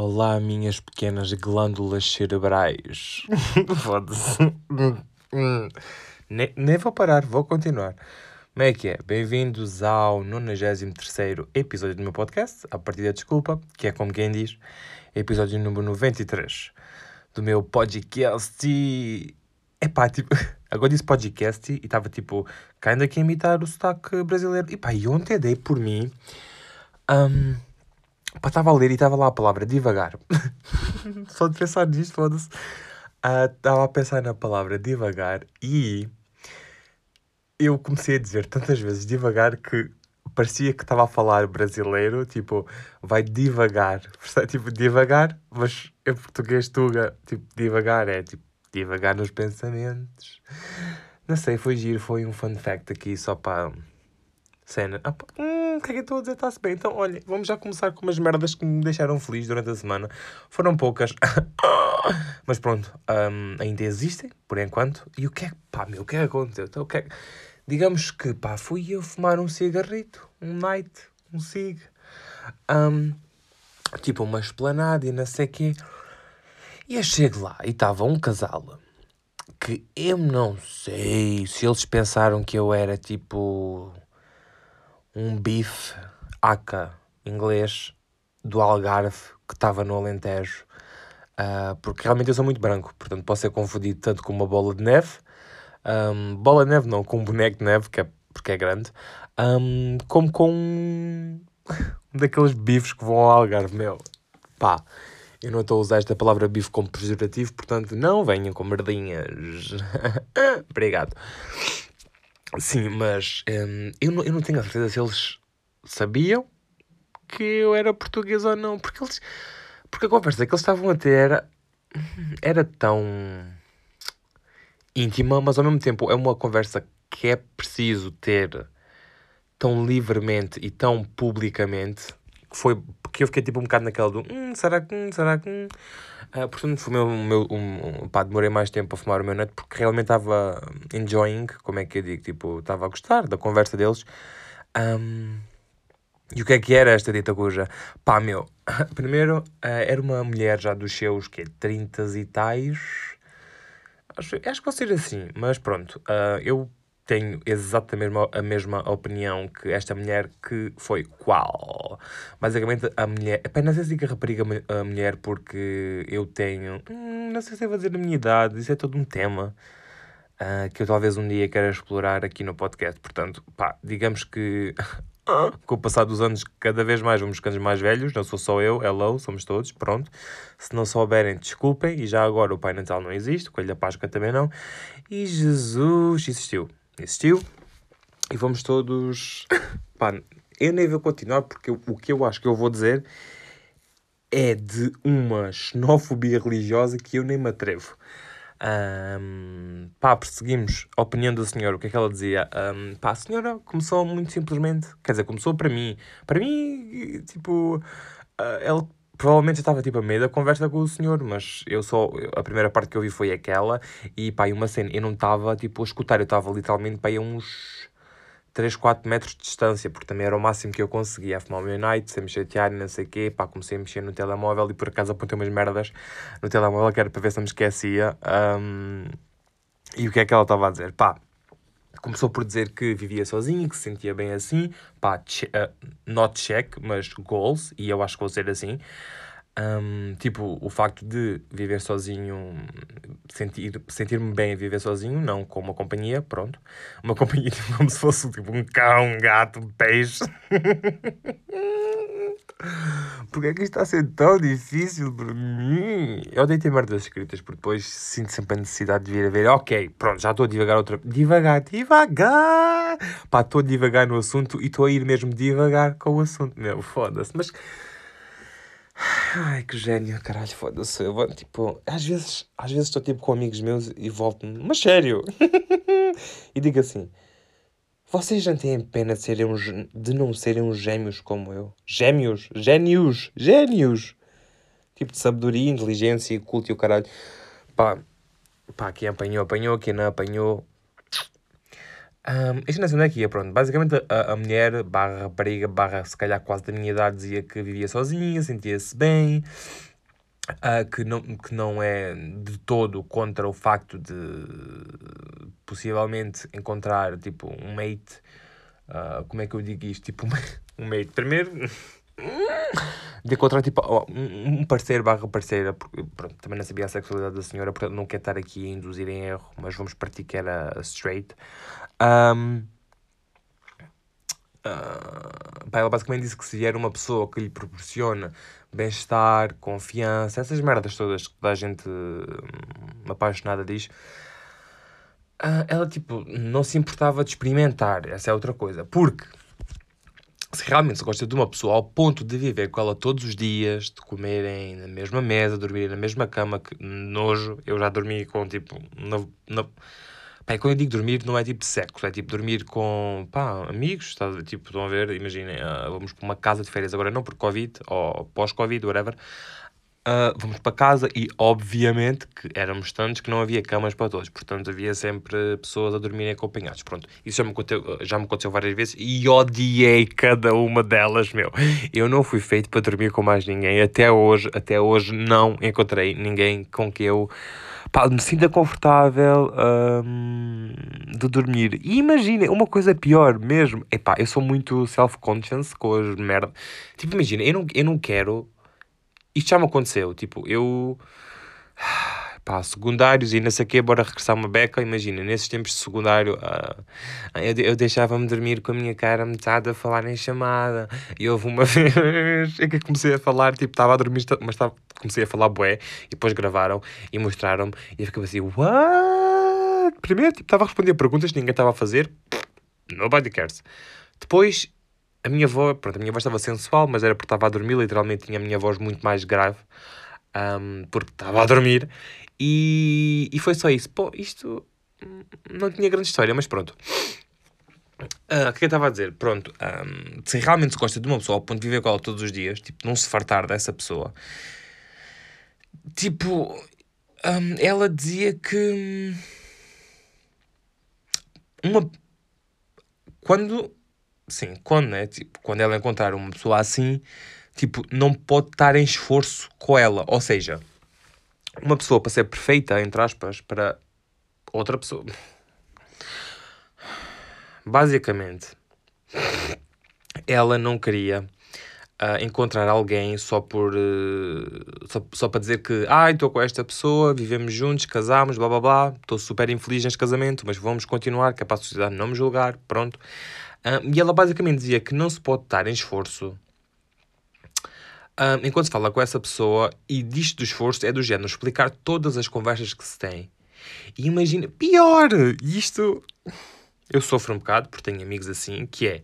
Olá, minhas pequenas glândulas cerebrais. Foda-se. nem, vou parar, vou continuar. Como é que é? Bem-vindos ao 93 episódio do meu podcast, a partir da desculpa, que é como quem diz, episódio número 93 do meu podcast. Epá, tipo, agora disse podcast e estava tipo, ainda a imitar o sotaque brasileiro. E e ontem dei por mim. Um, Pá, estava a ler e estava lá a palavra devagar. Só de pensar nisto, foda-se. Estava uh, a pensar na palavra devagar e eu comecei a dizer tantas vezes devagar que parecia que estava a falar brasileiro, tipo, vai devagar. Tipo, devagar, mas em português tuga, tipo, devagar é tipo, devagar nos pensamentos. Não sei, foi giro, foi um fun fact aqui só para cena. Ah, hum, o que é que eu estou a dizer? Está-se bem. Então, olha, vamos já começar com umas merdas que me deixaram feliz durante a semana. Foram poucas. Mas pronto, um, ainda existem, por enquanto. E o que é que, pá, meu, o que é que aconteceu? Então, o que é que... Digamos que, pá, fui eu fumar um cigarrito, um night, um cig. Um, tipo, uma esplanada e não sei o quê. E eu chego lá e estava um casal que eu não sei se eles pensaram que eu era tipo um bife aca inglês do Algarve que estava no Alentejo. Uh, porque realmente eu sou muito branco, portanto posso ser confundido tanto com uma bola de neve, um, bola de neve não, com um boneco de neve, que é, porque é grande, um, como com um daqueles bifes que vão ao Algarve, meu. Pá, eu não estou a usar esta palavra bife como pejorativo, portanto não venham com merdinhas. Obrigado. Sim, mas hum, eu, não, eu não tenho a certeza se eles sabiam que eu era português ou não. Porque eles. Porque a conversa que eles estavam a ter era, era tão íntima, mas ao mesmo tempo é uma conversa que é preciso ter tão livremente e tão publicamente que foi que eu fiquei tipo um bocado naquela do hum, será que, hum, será que, hum? Uh, portanto, fumei o meu, um, um, pá, demorei mais tempo a fumar o meu neto porque realmente estava enjoying, como é que eu digo, tipo, estava a gostar da conversa deles. Um, e o que é que era esta dita cuja? Pá, meu, primeiro, uh, era uma mulher já dos seus, que é 30 e tais, acho, acho que vai ser assim, mas pronto, uh, eu tenho exatamente a mesma, a opinião que esta mulher, que foi qual? Basicamente, a mulher. Apenas sei se diga rapariga a mulher, porque eu tenho. Hum, não sei se é fazer a minha idade, isso é todo um tema. Uh, que eu talvez um dia queira explorar aqui no podcast. Portanto, pá, digamos que com o passar dos anos, cada vez mais vamos ficando mais velhos. Não sou só eu, hello, somos todos, pronto. Se não souberem, desculpem. E já agora o Pai Natal não existe, o Coelho da Páscoa também não. E Jesus existiu existiu. E vamos todos. Pá, eu nem vou continuar porque o que eu acho que eu vou dizer é de uma xenofobia religiosa que eu nem me atrevo. Um, pá, perseguimos a opinião da senhora, o que é que ela dizia? Um, pá, a senhora começou muito simplesmente, quer dizer, começou para mim, para mim, tipo, uh, ela provavelmente estava tipo a meio da conversa com o senhor, mas eu só, a primeira parte que eu vi foi aquela, e pá, e uma cena, eu não estava tipo a escutar, eu estava literalmente aí a uns 3, 4 metros de distância, porque também era o máximo que eu conseguia, a fumar o meu night, sem me chatear e não sei o quê, pá, comecei a mexer no telemóvel e por acaso apontei umas merdas no telemóvel que era para ver se eu me esquecia, um, e o que é que ela estava a dizer? Pá, começou por dizer que vivia sozinho, que se sentia bem assim, pá, uh, not check, mas goals, e eu acho que vou ser assim. Um, tipo, o facto de viver sozinho, sentir, sentir-me bem a viver sozinho, não com uma companhia, pronto. Uma companhia como se fosse tipo um cão, um gato, um peixe. Porquê é que isto está a ser tão difícil para mim? Eu odeio ter merdas escritas, porque depois sinto sempre a necessidade de vir a ver. Ok, pronto, já estou a divagar outra Divagar, divagar! Pá, estou a divagar no assunto e estou a ir mesmo devagar com o assunto. Meu, foda-se. Mas. Ai, que gênio, caralho, foda-se. Eu tipo, às vezes, às vezes estou tipo com amigos meus e volto-me, mas sério! e digo assim. Vocês já têm pena de, serem uns, de não serem uns gêmeos como eu? Gêmeos? Gênios? Gênios! Tipo de sabedoria, inteligência e culto e o caralho. Pá, pá, quem apanhou, apanhou, quem não apanhou. Um, isto não sei onde é que ia, pronto. Basicamente a, a mulher, barra rapariga, barra se calhar quase da minha idade, dizia que vivia sozinha, sentia-se bem. Uh, que, não, que não é de todo contra o facto de possivelmente encontrar tipo um mate. Uh, como é que eu digo isto? Tipo, um mate. Primeiro, de encontrar tipo um parceiro barra parceira, porque pronto, também não sabia a sexualidade da senhora, portanto não quero estar aqui a induzir em erro, mas vamos partir que era straight. Um, uh, pá, ela basicamente disse que se era uma pessoa que lhe proporciona bem-estar, confiança, essas merdas todas que a gente hum, apaixonada diz, uh, ela tipo não se importava de experimentar, essa é outra coisa, porque se realmente se gosta de uma pessoa ao ponto de viver com ela todos os dias, de comerem na mesma mesa, dormirem na mesma cama, que nojo, eu já dormi com tipo. Na... Pá, quando eu digo dormir, não é tipo de sexo, é tipo dormir com pá, amigos, tá, tipo, estão a ver, imaginem, uh, vamos para uma casa de férias agora, não por Covid ou pós-Covid, whatever. Uh, vamos para casa e, obviamente, que éramos tantos que não havia camas para todos. Portanto, havia sempre pessoas a dormirem acompanhados. Pronto, isso já me, aconteceu, já me aconteceu várias vezes e odiei cada uma delas, meu. Eu não fui feito para dormir com mais ninguém. Até hoje, até hoje, não encontrei ninguém com que eu pá, me sinta confortável um, de dormir. E imagina, uma coisa pior mesmo. Epá, eu sou muito self-conscious com as merda. Tipo, imagina, eu não, eu não quero isto já me aconteceu, tipo, eu. Pá, secundários e não sei o quê, bora regressar uma beca. Imagina, nesses tempos de secundário, uh, eu, eu deixava-me dormir com a minha cara metade a falar em chamada. E houve uma vez em que comecei a falar, tipo, estava a dormir, mas tava, comecei a falar bué. E depois gravaram e mostraram-me. E eu ficava assim, what? Primeiro, tipo, estava a responder perguntas que ninguém estava a fazer. Nobody cares. Depois, a minha voz, pronto, a minha voz estava sensual, mas era porque estava a dormir, literalmente tinha a minha voz muito mais grave, um, porque estava a dormir, e, e foi só isso. Pô, isto não tinha grande história, mas pronto. Uh, o que eu estava a dizer? Pronto, um, se realmente se gosta de uma pessoa ao ponto de viver com ela todos os dias, tipo, não se fartar dessa pessoa, tipo, um, ela dizia que uma quando sim, quando, né? Tipo, quando ela encontrar uma pessoa assim, tipo, não pode estar em esforço com ela. Ou seja, uma pessoa para ser perfeita, entre aspas, para outra pessoa. Basicamente, ela não queria uh, encontrar alguém só por uh, só, só para dizer que ah, estou com esta pessoa, vivemos juntos, casamos, blá blá blá, estou super infeliz neste casamento, mas vamos continuar, que é para a sociedade não me julgar, pronto. Um, e ela basicamente dizia que não se pode estar em esforço um, enquanto se fala com essa pessoa e disto do esforço é do género explicar todas as conversas que se tem. E imagina, pior! Isto eu sofro um bocado porque tenho amigos assim, que é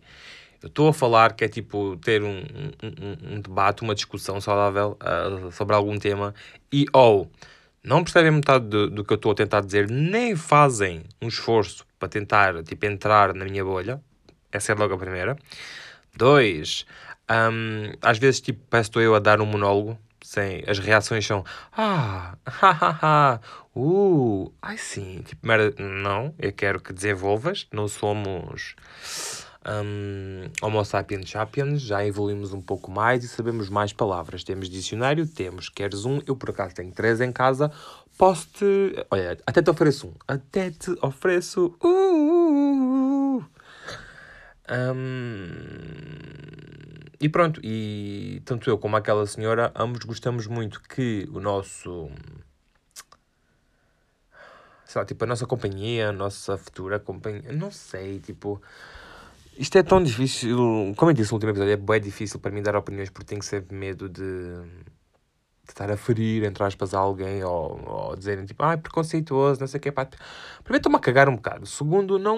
eu estou a falar que é tipo ter um, um, um debate, uma discussão saudável uh, sobre algum tema e ou não percebem metade do, do que eu estou a tentar dizer, nem fazem um esforço para tentar tipo, entrar na minha bolha, essa é logo a primeira. Dois, um, às vezes tipo, peço eu a dar um monólogo, sem, as reações são ah, ha, uh, ai sim, tipo, merda, não, eu quero que desenvolvas, não somos um, Homo sapiens sapiens, já evoluímos um pouco mais e sabemos mais palavras. Temos dicionário, temos, queres um, eu por acaso tenho três em casa, posso-te, olha, até te ofereço um, até te ofereço, uh, uh, uh, uh. Um, e pronto, e tanto eu como aquela senhora, ambos gostamos muito que o nosso. Sei lá, tipo, a nossa companhia, a nossa futura companhia. Não sei, tipo. Isto é tão difícil. Como eu disse no último episódio, é bem difícil para mim dar opiniões porque tenho sempre medo de, de estar a ferir, entre aspas, a alguém ou, ou dizerem tipo, ah, é preconceituoso, não sei o que. Pá. Primeiro, estou-me a cagar um bocado. Segundo, não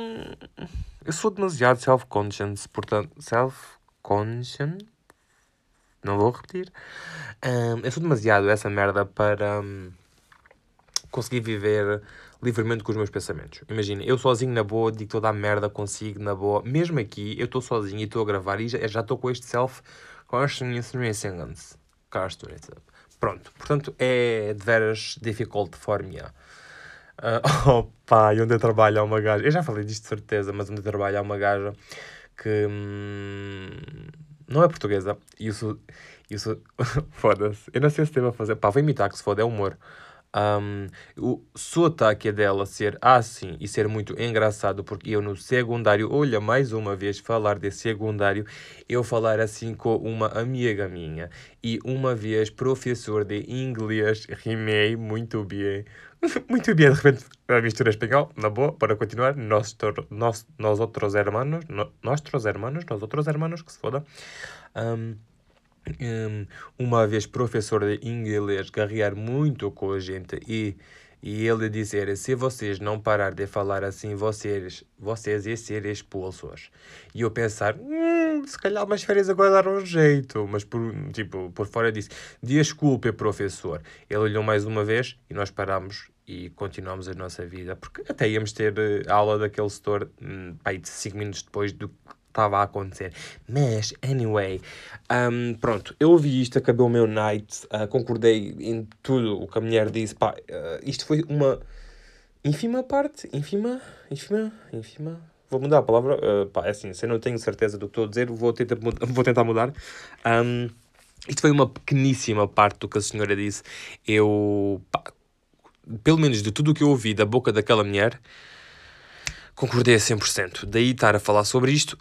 eu sou demasiado self-conscious, portanto, self-conscious, não vou repetir. Um, eu sou demasiado essa merda para um, conseguir viver livremente com os meus pensamentos. Imagina, eu sozinho na boa, digo toda a merda consigo na boa. Mesmo aqui, eu estou sozinho e estou a gravar e já estou com este self-conscious. Pronto, portanto, é de veras difficult for me. Uh, opa, e onde eu trabalho há uma gaja. Eu já falei disto de certeza, mas onde eu trabalho há uma gaja que. Hum, não é portuguesa. Isso, isso, foda-se. Eu não sei se teve a fazer. Pá, vou imitar que se foda, é humor. Um, o sotaque dela ser assim e ser muito engraçado, porque eu no secundário, olha, mais uma vez falar de secundário, eu falar assim com uma amiga minha. E uma vez professor de inglês, rimei muito bem, muito bem, de repente a mistura espanhol, na boa, para continuar, nós, nós, nós outros hermanos, no, nossos hermanos, nós outros hermanos, que se foda. Um, uma vez professor de inglês garrear muito com a gente e, e ele dizer se vocês não parar de falar assim vocês vocês iam ser expulsos. E eu pensar hum, se calhar umas férias agora dar um jeito. Mas por, tipo, por fora disse desculpe professor. Ele olhou mais uma vez e nós paramos e continuamos a nossa vida porque até íamos ter eh, aula daquele setor hum, pai, 5 minutos depois do estava a acontecer. Mas, anyway, um, pronto, eu ouvi isto, acabou o meu night, uh, concordei em tudo o que a mulher disse. Pá, uh, isto foi uma ínfima parte, ínfima, ínfima, ínfima. Vou mudar a palavra, uh, pá, é assim, se eu não tenho certeza do que estou a dizer, vou tentar, vou tentar mudar. Um, isto foi uma pequeníssima parte do que a senhora disse. Eu, pá, pelo menos de tudo o que eu ouvi da boca daquela mulher, concordei a 100%. Daí estar a falar sobre isto,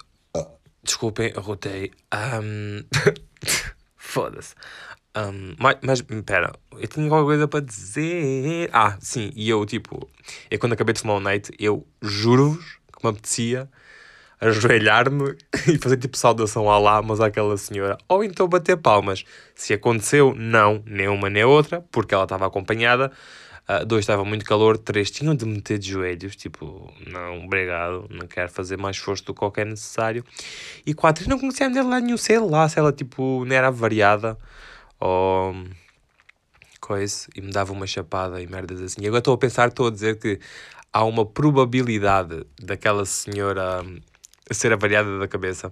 Desculpem, arrotei. Um... Foda-se. Um, mas, mas, pera, eu tinha alguma coisa para dizer. Ah, sim, e eu, tipo, eu quando acabei de o night, eu juro-vos que me apetecia ajoelhar-me e fazer tipo saudação à lá, mas àquela senhora. Ou então bater palmas. Se aconteceu, não, nem uma nem outra, porque ela estava acompanhada. Uh, dois, estava muito calor. Três, tinham de meter de joelhos. Tipo, não, obrigado. Não quero fazer mais esforço do que qualquer necessário. E quatro, não conhecia a mulher lá nenhum. Sei lá se ela, tipo, não era variada. Ou... Coisa. E me dava uma chapada e merdas assim. E agora estou a pensar, estou a dizer que há uma probabilidade daquela senhora hum, ser avariada da cabeça.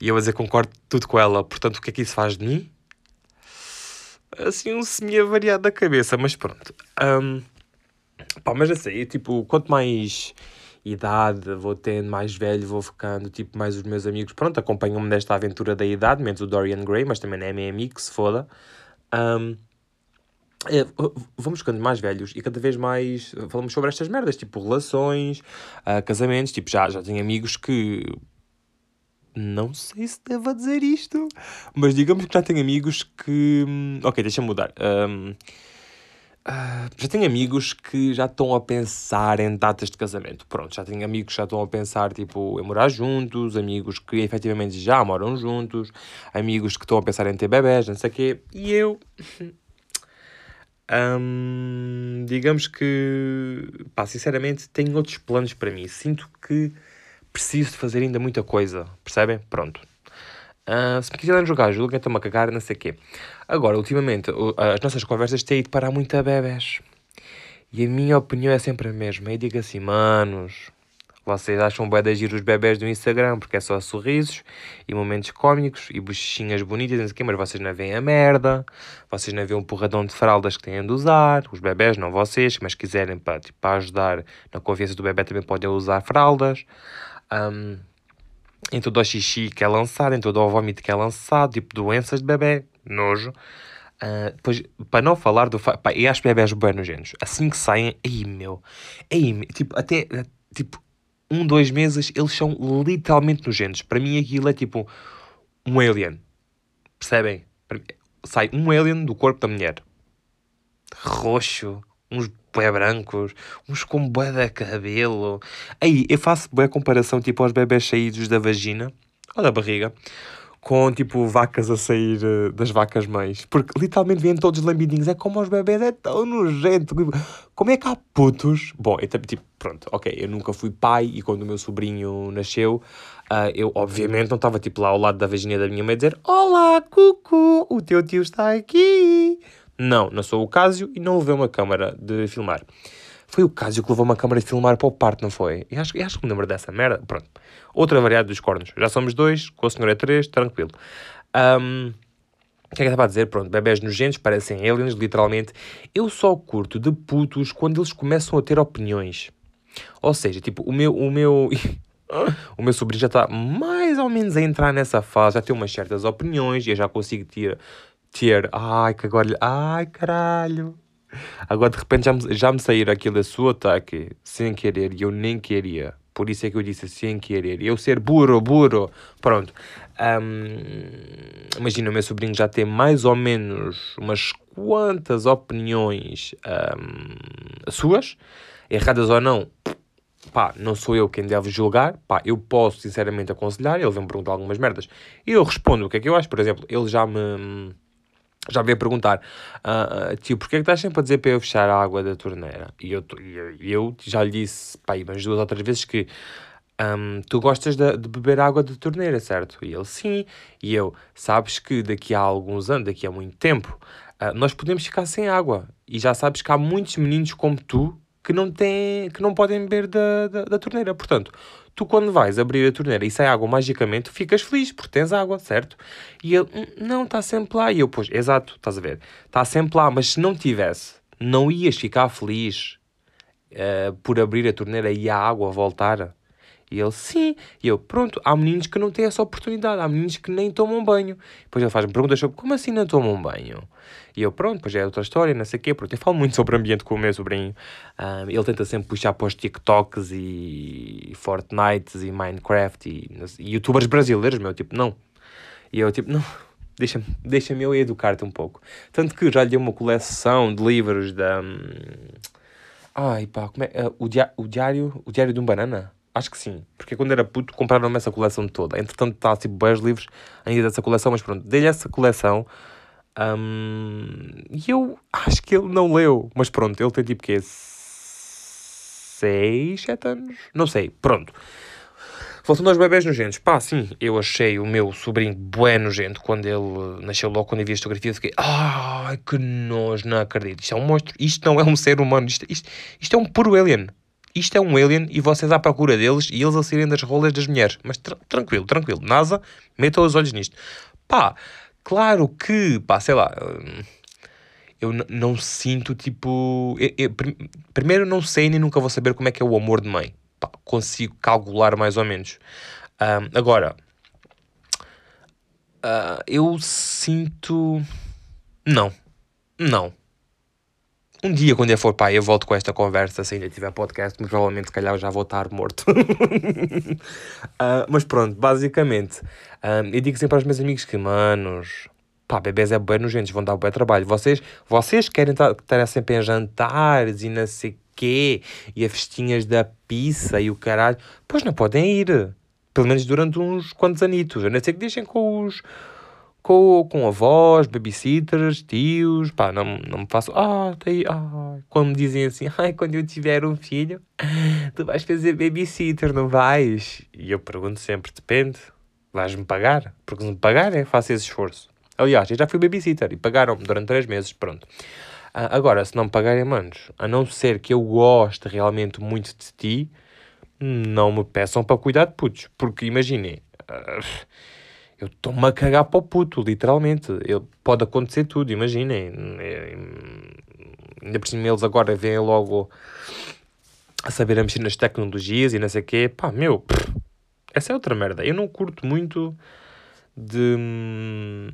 E eu a dizer concordo tudo com ela. Portanto, o que é que isso faz de mim? Assim um semi-avariado da cabeça, mas pronto. Um, pá, mas assim, eu, tipo, quanto mais idade vou tendo, mais velho vou ficando, tipo, mais os meus amigos, pronto, acompanham-me nesta aventura da idade, menos o Dorian Gray, mas também não é meu amigo, se foda. Um, é, vamos ficando mais velhos e cada vez mais falamos sobre estas merdas, tipo relações, uh, casamentos, tipo, já, já tenho amigos que não sei se devo dizer isto, mas digamos que já tenho amigos que. Hum, ok, deixa-me mudar. Um, uh, ah, já tenho amigos que já estão a pensar em datas de casamento. Pronto, já tenho amigos que já estão a pensar tipo, em morar juntos, amigos que efetivamente já moram juntos, amigos que estão a pensar em ter bebés, não sei o quê. E eu. um, digamos que. Pá, sinceramente, tenho outros planos para mim. Sinto que preciso de fazer ainda muita coisa, percebem? Pronto. Uh, se me quiserem jogar, julguem, estão-me a cagar, não sei o quê. Agora, ultimamente, as nossas conversas têm ido parar muito a bebés. E a minha opinião é sempre a mesma. Eu digo assim, manos, vocês acham bué de agir os bebés do Instagram porque é só sorrisos e momentos cómicos e bochechinhas bonitas, não sei o quê, mas vocês não veem a merda, vocês não veem um porradão de fraldas que têm de usar, os bebés, não vocês, mas quiserem para, tipo, para ajudar na confiança do bebê também podem usar fraldas um, em todo o xixi que é lançado, em todo o vómito que é lançado, tipo doenças de bebê, nojo. Uh, depois, para não falar do. Pá, e acho bebés bem nojentos. Assim que saem, aí meu, aí, tipo, até tipo, um, dois meses, eles são literalmente nojentos. Para mim, aquilo é tipo um alien. Percebem? Sai um alien do corpo da mulher, roxo, uns bué brancos, uns com bué de cabelo. Aí, eu faço bué comparação, tipo, aos bebés saídos da vagina, ou da barriga, com, tipo, vacas a sair uh, das vacas mães. Porque, literalmente, vêm todos lambidinhos. É como os bebés, é tão nojento. Como é que há putos... Bom, eu, tipo, pronto, ok, eu nunca fui pai, e quando o meu sobrinho nasceu, uh, eu, obviamente, não estava, tipo, lá ao lado da vagina da minha mãe a dizer Olá, cucu, o teu tio está aqui. Não, não sou o Cásio e não levei uma câmara de filmar. Foi o Cásio que levou uma câmara de filmar para o parto, não foi? E acho, acho que me lembro dessa merda. Pronto. Outra variada dos cornos. Já somos dois, com a senhora é três, tranquilo. Um, o que é que estava a dizer? Pronto, bebés nojentos parecem aliens, literalmente. Eu só curto de putos quando eles começam a ter opiniões. Ou seja, tipo, o meu... O meu O meu sobrinho já está mais ou menos a entrar nessa fase, já tem umas certas opiniões e eu já consigo ter, ter, ai que agora, ai caralho. Agora de repente já me, já me sair aquele seu ataque sem querer e eu nem queria. Por isso é que eu disse sem querer. Eu ser burro, burro. Pronto. Um, imagina, o meu sobrinho já tem mais ou menos umas quantas opiniões um, suas, erradas ou não. Pá, não sou eu quem deve julgar. Pá, eu posso sinceramente aconselhar. Ele vem me perguntar algumas merdas. E eu respondo o que é que eu acho. Por exemplo, ele já me já veio perguntar, uh, uh, tio, porquê é que estás sempre a dizer para eu fechar a água da torneira? E eu, eu, eu já lhe disse, pá, umas duas ou três vezes que um, tu gostas de, de, beber água da torneira, certo? E ele, sim. E eu, sabes que daqui a alguns anos, daqui a muito tempo, uh, nós podemos ficar sem água. E já sabes que há muitos meninos como tu que não, têm, que não podem beber da, da, da torneira. Portanto, tu quando vais abrir a torneira e sai água magicamente, ficas feliz porque tens água, certo? E ele, hum, não, está sempre lá. E eu, pois, exato, estás a ver, está sempre lá, mas se não tivesse, não ias ficar feliz uh, por abrir a torneira e a água voltar? E ele, sim. E eu, pronto, há meninos que não têm essa oportunidade, há meninos que nem tomam banho. Depois ele faz-me perguntas sobre como assim não tomam banho? E eu, pronto, depois é outra história, não sei o quê. Pronto, eu falo muito sobre o ambiente com o meu sobrinho. Um, ele tenta sempre puxar para os TikToks e Fortnites e Minecraft e, e youtubers brasileiros, meu, tipo, não. E eu, tipo, não, deixa-me deixa eu educar-te um pouco. Tanto que já lhe dei uma coleção de livros da... Um, ai pá, como é? Uh, o, dia, o, diário, o Diário de um Banana? Acho que sim, porque quando era puto compraram-me essa coleção toda. Entretanto, está tipo bons livros ainda dessa coleção, mas pronto, dei-lhe essa coleção um, e eu acho que ele não leu, mas pronto, ele tem tipo que 6, 7 anos? Não sei, pronto. Voltando aos bebés nojentos, pá, sim, eu achei o meu sobrinho bué nojento quando ele nasceu logo, quando eu vi a fotografia, fiquei, ai, que nojo, não acredito, isto é um monstro, isto não é um ser humano, isto, isto, isto é um puro alien isto é um alien e vocês à procura deles e eles a saírem das rolas das mulheres. Mas tra tranquilo, tranquilo. NASA, metam os olhos nisto. Pá, claro que, pá, sei lá, hum, eu não sinto tipo. Eu, eu, primeiro, não sei nem nunca vou saber como é que é o amor de mãe. Pá, consigo calcular mais ou menos. Um, agora, uh, eu sinto. Não, não. Um dia, quando eu for pai, eu volto com esta conversa, se ainda tiver podcast, mas provavelmente, se calhar, já vou estar morto. uh, mas pronto, basicamente, uh, eu digo sempre aos meus amigos que, manos, pá, bebês é bem nojentos, vão dar bem trabalho. Vocês, vocês querem estar sempre em jantares e não sei quê, e a festinhas da pizza e o caralho, pois não podem ir. Pelo menos durante uns quantos anitos. A não ser que deixem com os com, com avós, babysitters, tios, pá, não, não me faço, ah, tem, ah, quando me dizem assim, ai, quando eu tiver um filho, tu vais fazer babysitter, não vais? E eu pergunto sempre, depende, vais-me pagar? Porque se me pagarem, faço esse esforço. Aliás, eu já fui babysitter e pagaram-me durante três meses, pronto. Uh, agora, se não me pagarem, manos, a não ser que eu goste realmente muito de ti, não me peçam para cuidar de putos, porque imaginem... Uh, eu estou-me a cagar para o puto, literalmente. Eu, pode acontecer tudo, imaginem. É, ainda por cima eles agora vêm logo a saber a mexer nas tecnologias e não sei o quê. Pá, meu, pff, essa é outra merda. Eu não curto muito de hum,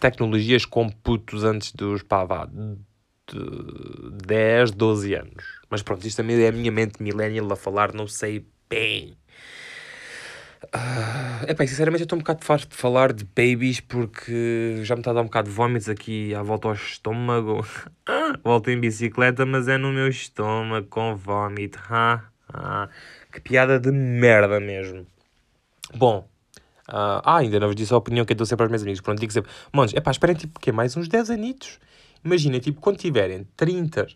tecnologias com putos antes dos, pá, vá, de 10, 12 anos. Mas pronto, isto também é a minha mente millennial a falar, não sei bem. Uh, epá, sinceramente eu estou um bocado farto de falar de babies porque já me está a dar um bocado de vómitos aqui à volta ao estômago. Volto em bicicleta, mas é no meu estômago com vómito. Ah, que piada de merda mesmo. Bom, uh, ah, ainda não vos disse a opinião que eu dou sempre aos meus amigos. Pronto, digo sempre, manos, epá, esperem tipo que mais uns 10 anitos. Imagina, tipo, quando tiverem 30,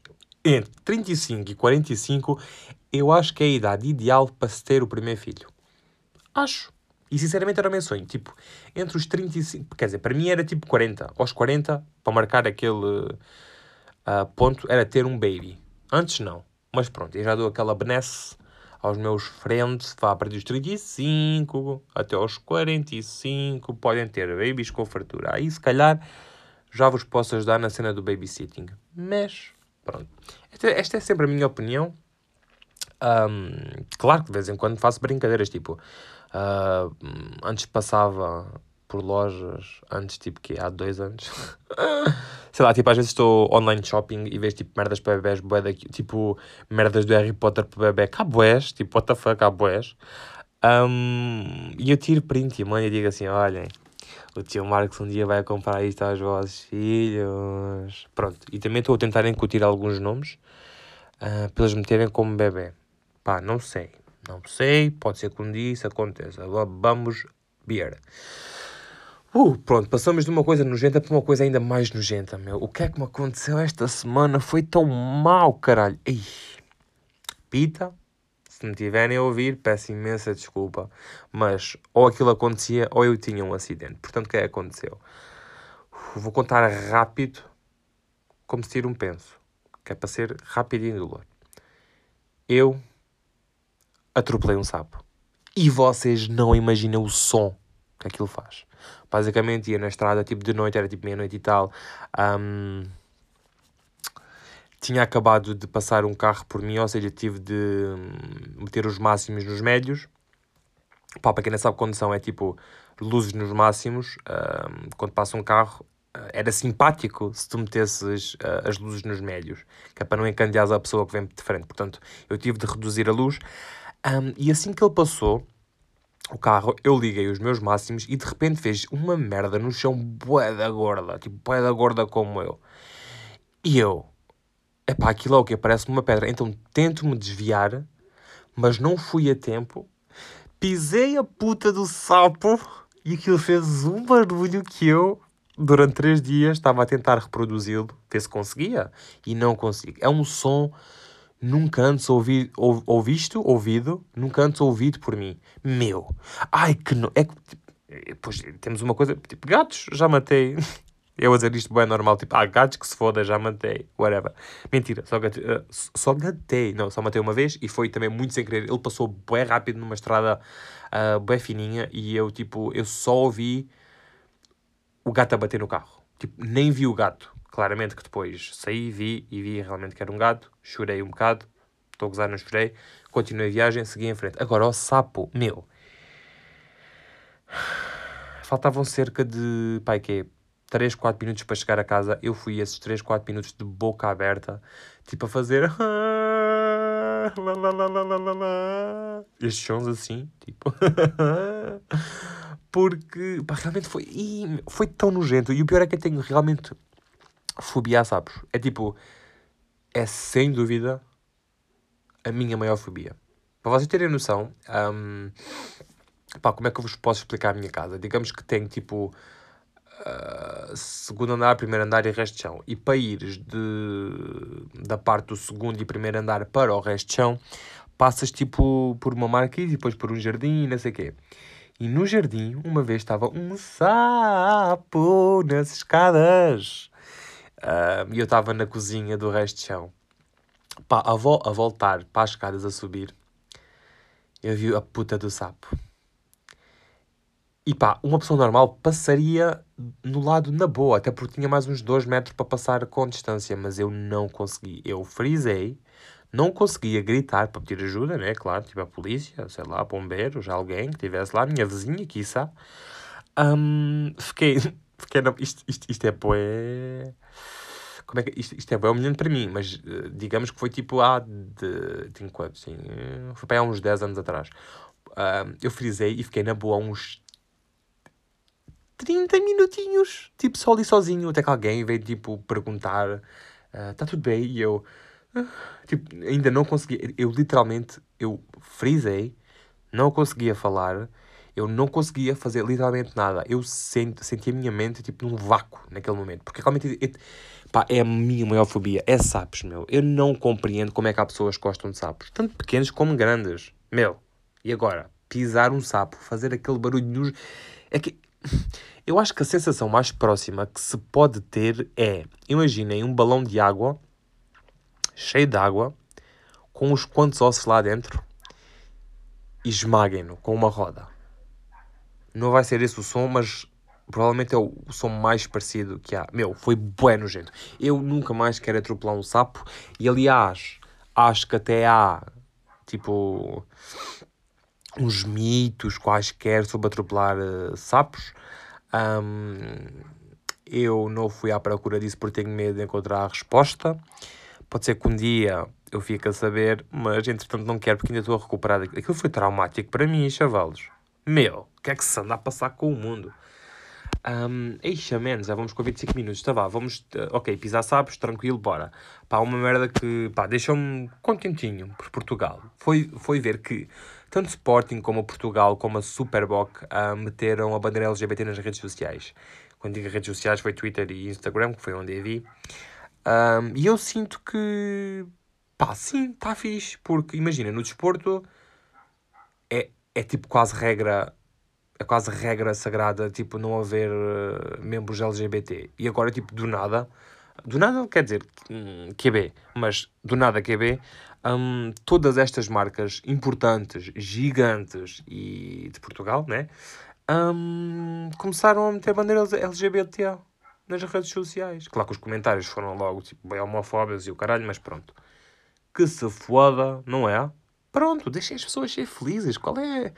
entre 35 e 45, eu acho que é a idade ideal para se ter o primeiro filho. Acho. E sinceramente era o meu sonho. Tipo, entre os 35. Quer dizer, para mim era tipo 40. Aos 40, para marcar aquele uh, ponto, era ter um baby. Antes não. Mas pronto, eu já dou aquela benesse aos meus friends. Vá a partir dos 35 até aos 45. Podem ter babies com fartura. Aí se calhar já vos posso ajudar na cena do babysitting. Mas pronto. Esta, esta é sempre a minha opinião. Um, claro que de vez em quando faço brincadeiras, tipo, uh, antes passava por lojas, antes tipo que há dois anos. Sei lá, tipo, às vezes estou online shopping e vejo tipo merdas para bebés, bué daqui, tipo merdas do Harry Potter para bebê, cá tipo, what the fuck, há bués. Um, e eu tiro print e mãe e digo assim: olhem, o tio Marcos um dia vai comprar isto aos vossos filhos. Pronto, e também estou a tentar incutir alguns nomes uh, para eles meterem como bebê. Pá, não sei, não sei, pode ser que um dia isso aconteça. Vamos ver. Uh, pronto, passamos de uma coisa nojenta para uma coisa ainda mais nojenta, meu. O que é que me aconteceu esta semana? Foi tão mal, caralho. Ei. Pita, se me tiverem a ouvir, peço imensa desculpa. Mas ou aquilo acontecia ou eu tinha um acidente. Portanto, o que é que aconteceu? Vou contar rápido, como se tira um penso. Que é para ser rápido e indolor. Eu atropelei um sapo. E vocês não imaginam o som que aquilo faz. Basicamente ia na estrada tipo de noite, era tipo meia-noite e tal. Um, tinha acabado de passar um carro por mim, ou seja, tive de meter os máximos nos médios. Pá, para quem não sabe, condição é tipo luzes nos máximos. Um, quando passa um carro, eh, era simpático se tu metesses uh, as luzes nos médios, que é para não encandear a pessoa que vem de frente. Portanto, eu tive de reduzir a luz. Um, e assim que ele passou, o carro, eu liguei os meus máximos e de repente fez uma merda no chão bué da gorda, tipo bué da gorda como eu. E eu, epá, aquilo é o que parece uma pedra. Então tento-me desviar, mas não fui a tempo. Pisei a puta do sapo e aquilo fez um barulho que eu, durante três dias, estava a tentar reproduzi-lo, ver se conseguia, e não consigo. É um som nunca antes ouvi, ou, ouvisto, ouvido, nunca antes ouvido por mim. Meu, ai que não. É que, pois, temos uma coisa, tipo, gatos, já matei. Eu a dizer isto bem normal, tipo, ah, gatos que se foda, já matei, whatever. Mentira, só gatei, uh, só gatei, não, só matei uma vez e foi também muito sem querer. Ele passou bem rápido numa estrada uh, bem fininha e eu, tipo, eu só ouvi o gato a bater no carro. Tipo, nem vi o gato. Claramente que depois saí, vi e vi realmente que era um gato, chorei um bocado, estou a gozar, não chorei, continuei a viagem, segui em frente. Agora, o sapo, meu, faltavam cerca de, pai, que 3, 4 minutos para chegar a casa, eu fui esses 3, 4 minutos de boca aberta, tipo a fazer estes sons assim, tipo porque pá, realmente foi, foi tão nojento. E o pior é que eu tenho realmente fobia a sapos. É tipo, é sem dúvida a minha maior fobia. Para vocês terem noção, um, pá, como é que eu vos posso explicar a minha casa? Digamos que tem tipo uh, segundo andar, primeiro andar e resto de chão. E para ires de, da parte do segundo e primeiro andar para o resto de chão, passas tipo por uma marquise e depois por um jardim e não sei o quê. E no jardim, uma vez estava um sapo nas escadas. Uh, e eu estava na cozinha do resto de chão. Pá, a, vo a voltar para as escadas a subir, eu vi a puta do sapo. E pá, uma pessoa normal passaria no lado na boa, até porque tinha mais uns 2 metros para passar com distância, mas eu não consegui. Eu frisei, não conseguia gritar para pedir ajuda, né? Claro, tipo a polícia, sei lá, bombeiros, alguém que estivesse lá, minha vizinha, quiçá. Um, fiquei, fiquei na, isto, isto, isto é poé como é que isto, isto é bem humilhante para mim, mas uh, digamos que foi tipo há de, de enquanto, sim, foi para há uns 10 anos atrás. Uh, eu frisei e fiquei na boa uns 30 minutinhos, tipo só ali sozinho, até que alguém veio tipo perguntar: está ah, uh, tudo bem? E eu, tipo, ainda não consegui, eu literalmente, eu frisei, não conseguia falar eu não conseguia fazer literalmente nada. Eu senti, senti a minha mente tipo num vácuo naquele momento. Porque realmente é, pá, é a minha maior fobia. É sapos, meu. Eu não compreendo como é que há pessoas que gostam de sapos. Tanto pequenos como grandes. Meu. E agora? Pisar um sapo, fazer aquele barulho nos... É que... Eu acho que a sensação mais próxima que se pode ter é... Imaginem um balão de água, cheio de água, com uns quantos ossos lá dentro e esmaguem-no com uma roda. Não vai ser esse o som, mas provavelmente é o, som mais parecido que há. Meu, foi bué nojento. Eu nunca mais quero atropelar um sapo. E aliás, acho que até há tipo uns mitos quaisquer sobre atropelar uh, sapos. Um, eu não fui à procura disso porque tenho medo de encontrar a resposta. Pode ser que um dia eu fique a saber, mas entretanto não quero porque ainda estou a recuperar. Aquilo foi traumático para mim, chavalos. Meu, o que é que se anda a passar com o mundo? Um, eixa, menos, já vamos com 25 minutos, tá vá, vamos, uh, ok, pisar sabes, tranquilo, bora. Pá, uma merda que, pá, deixou-me contentinho por Portugal. Foi, foi ver que tanto Sporting como Portugal, como a Superboc, uh, meteram a bandeira LGBT nas redes sociais. Quando digo redes sociais foi Twitter e Instagram, que foi onde a vi. Um, e eu sinto que, pá, sim, está fixe, porque imagina, no desporto é, é tipo quase regra é quase regra sagrada, tipo, não haver uh, membros LGBT. E agora, tipo, do nada, do nada quer dizer um, QB, mas do nada QB, um, todas estas marcas importantes, gigantes e de Portugal, né? Um, começaram a meter bandeiras LGBT nas redes sociais. Claro que os comentários foram logo, tipo, bem homofóbicos e o caralho, mas pronto. Que se foda, não é? Pronto, deixem as pessoas ser felizes. Qual é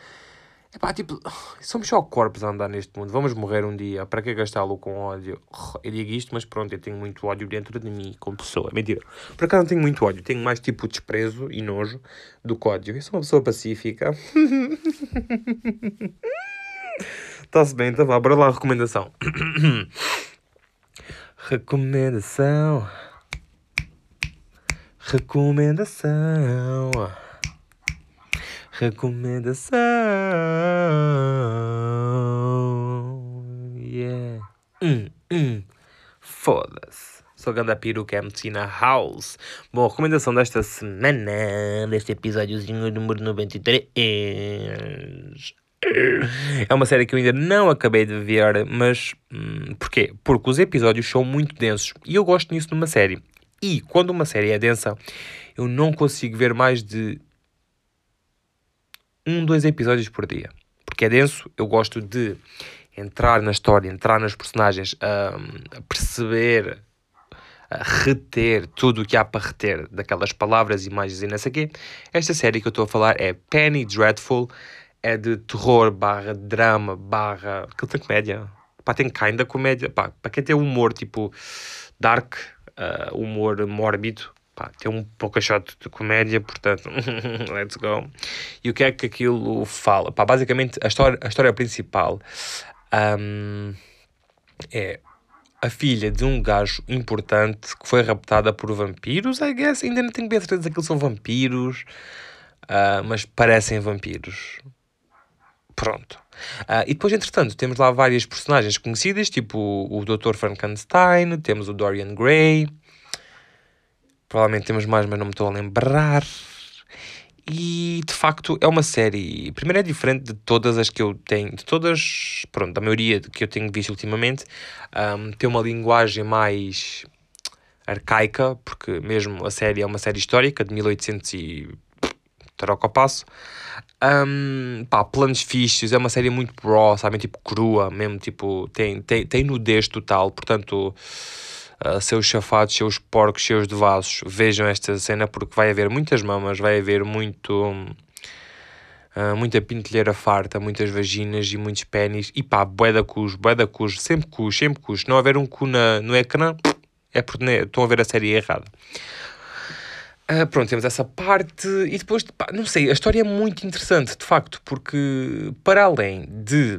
Epá, tipo, somos só corpos a andar neste mundo. Vamos morrer um dia. Para que gastá-lo com ódio? Eu digo isto, mas pronto, eu tenho muito ódio dentro de mim como pessoa. Mentira. Por acaso não tenho muito ódio. Tenho mais tipo desprezo e nojo do que ódio. Eu sou uma pessoa pacífica. Está-se bem, então vá. Bora lá a recomendação. recomendação. Recomendação. Recomendação. Yeah. Hum, hum. Foda-se. Sou a Ganda Peruca MC na House. Bom, recomendação desta semana, deste episódiozinho número 93. É uma série que eu ainda não acabei de ver, mas hum, porquê? Porque os episódios são muito densos e eu gosto nisso numa série. E quando uma série é densa, eu não consigo ver mais de um, dois episódios por dia. Porque é denso, eu gosto de entrar na história, entrar nas personagens, a perceber, a reter tudo o que há para reter daquelas palavras, imagens e não sei o quê. Esta série que eu estou a falar é Penny Dreadful, é de terror barra drama barra... aquilo tem comédia. Pá, tem kinda comédia. Pá, para quem tem humor tipo dark, uh, humor mórbido, Pá, tem um pouco shot de comédia, portanto, let's go. E o que é que aquilo fala? Pá, basicamente, a história, a história principal um, é a filha de um gajo importante que foi raptada por vampiros, I guess. Ainda não tenho bem certeza que eles são vampiros, uh, mas parecem vampiros. Pronto. Uh, e depois, entretanto, temos lá várias personagens conhecidas, tipo o Dr. Frankenstein, temos o Dorian Gray, Provavelmente temos mais, mas não me estou a lembrar. E de facto é uma série. Primeiro é diferente de todas as que eu tenho, de todas, pronto, da maioria que eu tenho visto ultimamente. Um, tem uma linguagem mais arcaica, porque mesmo a série é uma série histórica de 1800 e troca ao passo. Um, pá, planos fixos, é uma série muito raw, sabem, tipo crua, mesmo, tipo, tem, tem, tem nudez total, portanto uh, seus chafados, seus porcos, seus devassos, vejam esta cena porque vai haver muitas mamas, vai haver muito. Uh, muita pintelheira farta, muitas vaginas e muitos pênis. E pá, bué da cus, bué da sempre cus, sempre cus. Não haver um cu na, no ecrã, é porque né, estão a ver a série errada. Uh, pronto, temos essa parte e depois, não sei, a história é muito interessante, de facto, porque para além de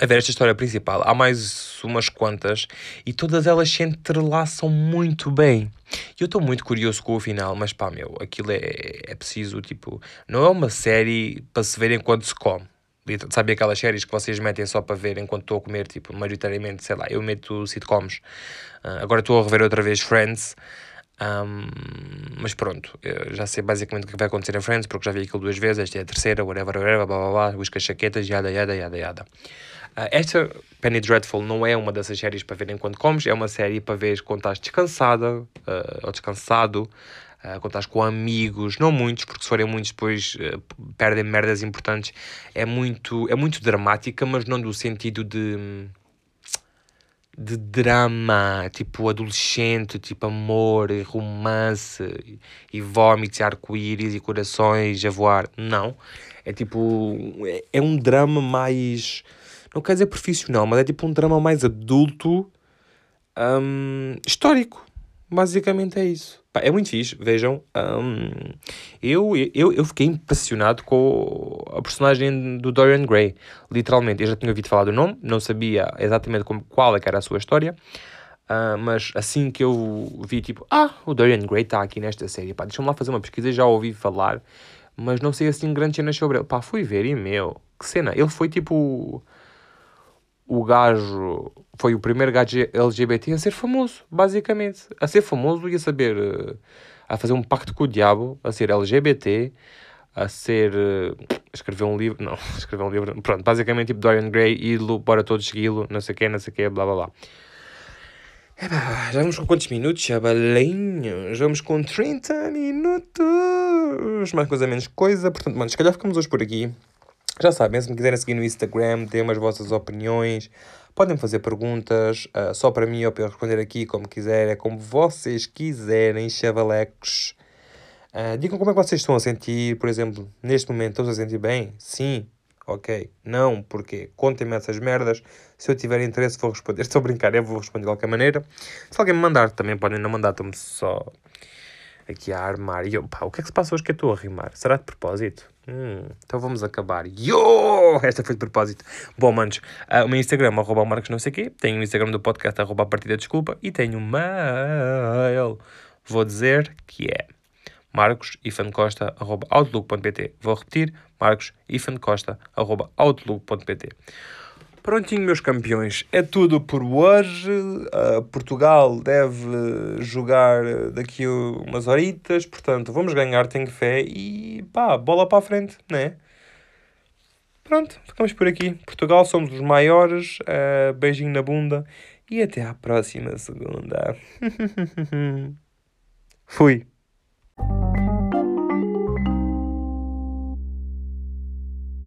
a ver esta história principal. Há mais umas quantas e todas elas se entrelaçam muito bem. E eu estou muito curioso com o final, mas pá, meu, aquilo é, é preciso, tipo, não é uma série para se ver enquanto se come. Sabe aquelas séries que vocês metem só para ver enquanto estou a comer, tipo, maioritariamente, sei lá, eu meto sitcoms. Uh, agora estou a rever outra vez Friends. Um, mas pronto, já sei basicamente o que vai acontecer em Friends, porque já vi aquilo duas vezes, esta é a terceira, whatever, whatever, blá blá blá, busca chaquetas, yada, yada, yada, yada. Uh, esta Penny Dreadful não é uma dessas séries para ver enquanto comes, é uma série para ver quando estás descansada uh, ou descansado, uh, quando estás com amigos, não muitos, porque se forem muitos depois perdem merdas importantes. É muito, é muito dramática, mas não do sentido de de drama, tipo adolescente, tipo amor, e romance e, vómitos, e arco-íris e corações a voar. Não. É tipo. É, é um drama mais. Não quer dizer profissional, mas é tipo um drama mais adulto, hum, histórico. Basicamente é isso. Pá, é muito fixe, vejam. Um, eu, eu, eu fiquei impressionado com a personagem do Dorian Gray, literalmente. Eu já tinha ouvido falar do nome, não sabia exatamente como, qual é era a sua história, uh, mas assim que eu vi, tipo, ah, o Dorian Gray está aqui nesta série, pá, deixa-me lá fazer uma pesquisa, já ouvi falar, mas não sei assim grandes cenas sobre ele. Pá, fui ver e, meu, que cena. Ele foi tipo o gajo foi o primeiro gajo LGBT a ser famoso, basicamente. A ser famoso e a saber. Eh, a fazer um pacto com o diabo, a ser LGBT, a ser. Uh, escrever um livro. Não, escrever um livro. Pronto, basicamente tipo Dorian Gray, ídolo, bora todos segui-lo, não sei o quê, não sei o quê, blá blá blá. já vamos com quantos minutos, chavalinhos? Vamos com 30 minutos. Mais coisa, menos coisa. Portanto, mano, se calhar ficamos hoje por aqui. Já sabem, se me quiserem seguir no Instagram, deem as vossas opiniões, podem fazer perguntas, uh, só para mim ou para eu responder aqui, como quiser, é como vocês quiserem, chavalecos. Uh, digam como é que vocês estão a sentir, por exemplo, neste momento, estão a sentir bem? Sim, ok. Não, porque contem-me essas merdas. Se eu tiver interesse, vou responder. Estou a brincar, eu vou responder de qualquer maneira. Se alguém me mandar, também podem não mandar, estão-me só aqui a armar. E eu, pá, o que é que se passa hoje que eu estou a rimar? Será de propósito? Hum, então vamos acabar. Yo! Esta foi de propósito. Bom, manos, uh, o meu Instagram, arroba marcos não sei quê. Tenho o Instagram do podcast, arroba partida desculpa. E tenho um mail. Vou dizer que é marcos.costa.outlook.pt Vou repetir, marcos.costa.outlook.pt Prontinho, meus campeões, é tudo por hoje. Uh, Portugal deve jogar daqui umas horitas, portanto, vamos ganhar, tenho fé e pá, bola para a frente, né? Pronto, ficamos por aqui. Portugal somos os maiores. Uh, beijinho na bunda e até à próxima segunda. Fui.